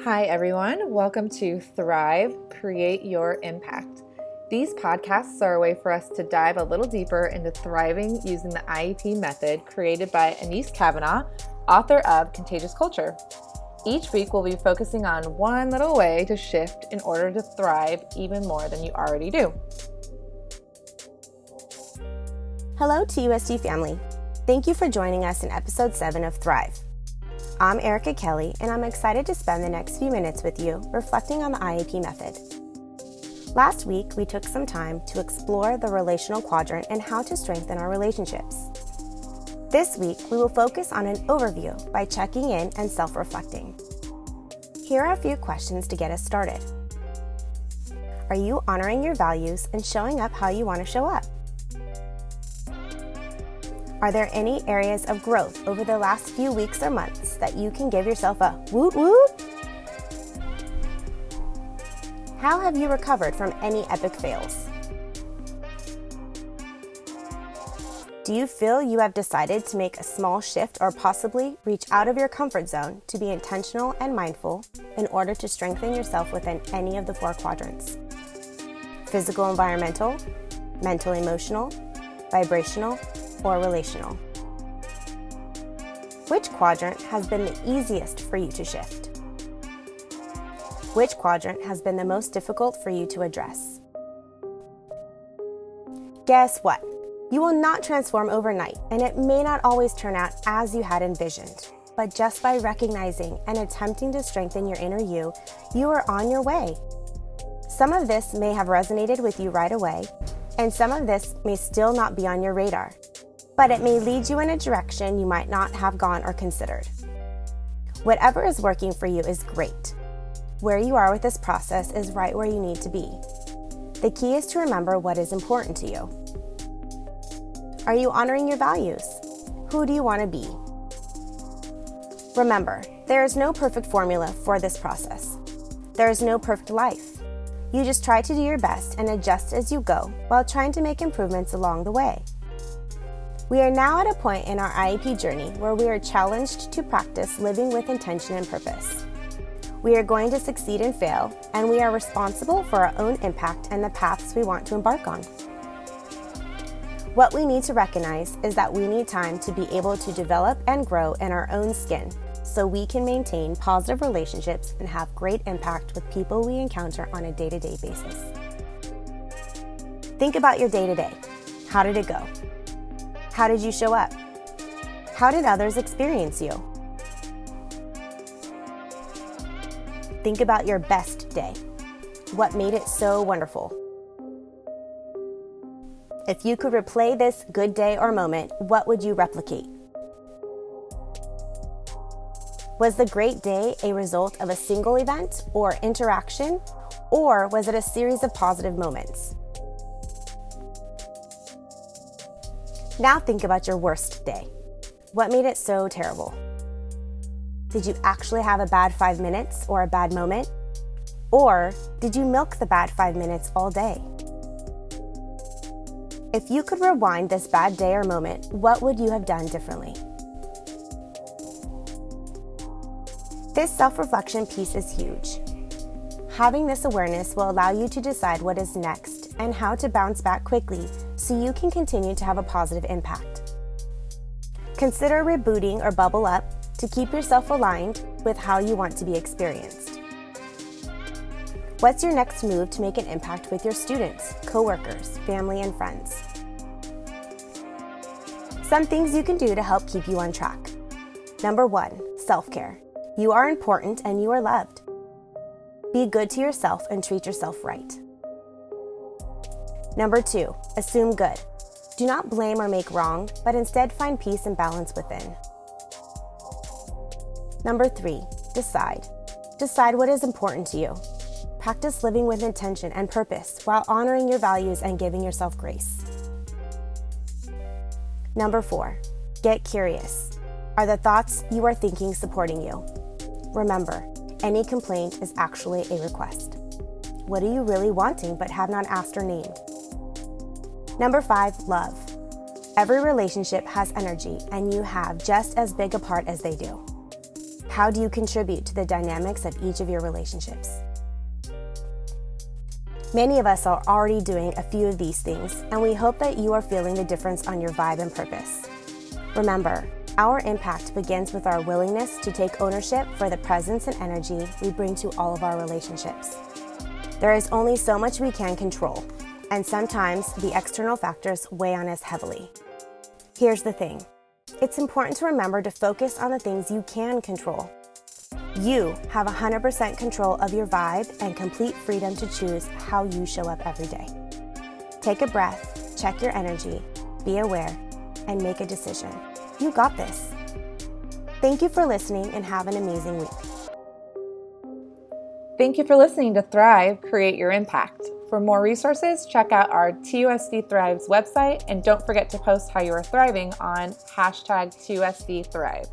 Hi, everyone. Welcome to Thrive Create Your Impact. These podcasts are a way for us to dive a little deeper into thriving using the IEP method created by Anese Cavanaugh, author of Contagious Culture. Each week, we'll be focusing on one little way to shift in order to thrive even more than you already do. Hello, TUSD family. Thank you for joining us in episode 7 of Thrive. I'm Erica Kelly, and I'm excited to spend the next few minutes with you reflecting on the IEP method. Last week, we took some time to explore the relational quadrant and how to strengthen our relationships. This week, we will focus on an overview by checking in and self reflecting. Here are a few questions to get us started. Are you honoring your values and showing up how you want to show up? Are there any areas of growth over the last few weeks or months that you can give yourself a woot woot? How have you recovered from any epic fails? Do you feel you have decided to make a small shift or possibly reach out of your comfort zone to be intentional and mindful in order to strengthen yourself within any of the four quadrants? Physical, environmental, mental, emotional, vibrational, or relational? Which quadrant has been the easiest for you to shift? Which quadrant has been the most difficult for you to address? Guess what? You will not transform overnight, and it may not always turn out as you had envisioned. But just by recognizing and attempting to strengthen your inner you, you are on your way. Some of this may have resonated with you right away, and some of this may still not be on your radar but it may lead you in a direction you might not have gone or considered. Whatever is working for you is great. Where you are with this process is right where you need to be. The key is to remember what is important to you. Are you honoring your values? Who do you want to be? Remember, there is no perfect formula for this process. There is no perfect life. You just try to do your best and adjust as you go while trying to make improvements along the way. We are now at a point in our IEP journey where we are challenged to practice living with intention and purpose. We are going to succeed and fail, and we are responsible for our own impact and the paths we want to embark on. What we need to recognize is that we need time to be able to develop and grow in our own skin so we can maintain positive relationships and have great impact with people we encounter on a day to day basis. Think about your day to day. How did it go? How did you show up? How did others experience you? Think about your best day. What made it so wonderful? If you could replay this good day or moment, what would you replicate? Was the great day a result of a single event or interaction, or was it a series of positive moments? Now think about your worst day. What made it so terrible? Did you actually have a bad five minutes or a bad moment? Or did you milk the bad five minutes all day? If you could rewind this bad day or moment, what would you have done differently? This self reflection piece is huge. Having this awareness will allow you to decide what is next and how to bounce back quickly so you can continue to have a positive impact. Consider rebooting or bubble up to keep yourself aligned with how you want to be experienced. What's your next move to make an impact with your students, coworkers, family, and friends? Some things you can do to help keep you on track. Number one, self care. You are important and you are loved. Be good to yourself and treat yourself right. Number two, assume good. Do not blame or make wrong, but instead find peace and balance within. Number three, decide. Decide what is important to you. Practice living with intention and purpose while honoring your values and giving yourself grace. Number four, get curious. Are the thoughts you are thinking supporting you? Remember, any complaint is actually a request. What are you really wanting but have not asked or named? Number five, love. Every relationship has energy, and you have just as big a part as they do. How do you contribute to the dynamics of each of your relationships? Many of us are already doing a few of these things, and we hope that you are feeling the difference on your vibe and purpose. Remember, our impact begins with our willingness to take ownership for the presence and energy we bring to all of our relationships. There is only so much we can control, and sometimes the external factors weigh on us heavily. Here's the thing it's important to remember to focus on the things you can control. You have 100% control of your vibe and complete freedom to choose how you show up every day. Take a breath, check your energy, be aware, and make a decision. You got this. Thank you for listening and have an amazing week. Thank you for listening to Thrive Create Your Impact. For more resources, check out our TUSD Thrives website and don't forget to post how you are thriving on hashtag TUSD Thrive.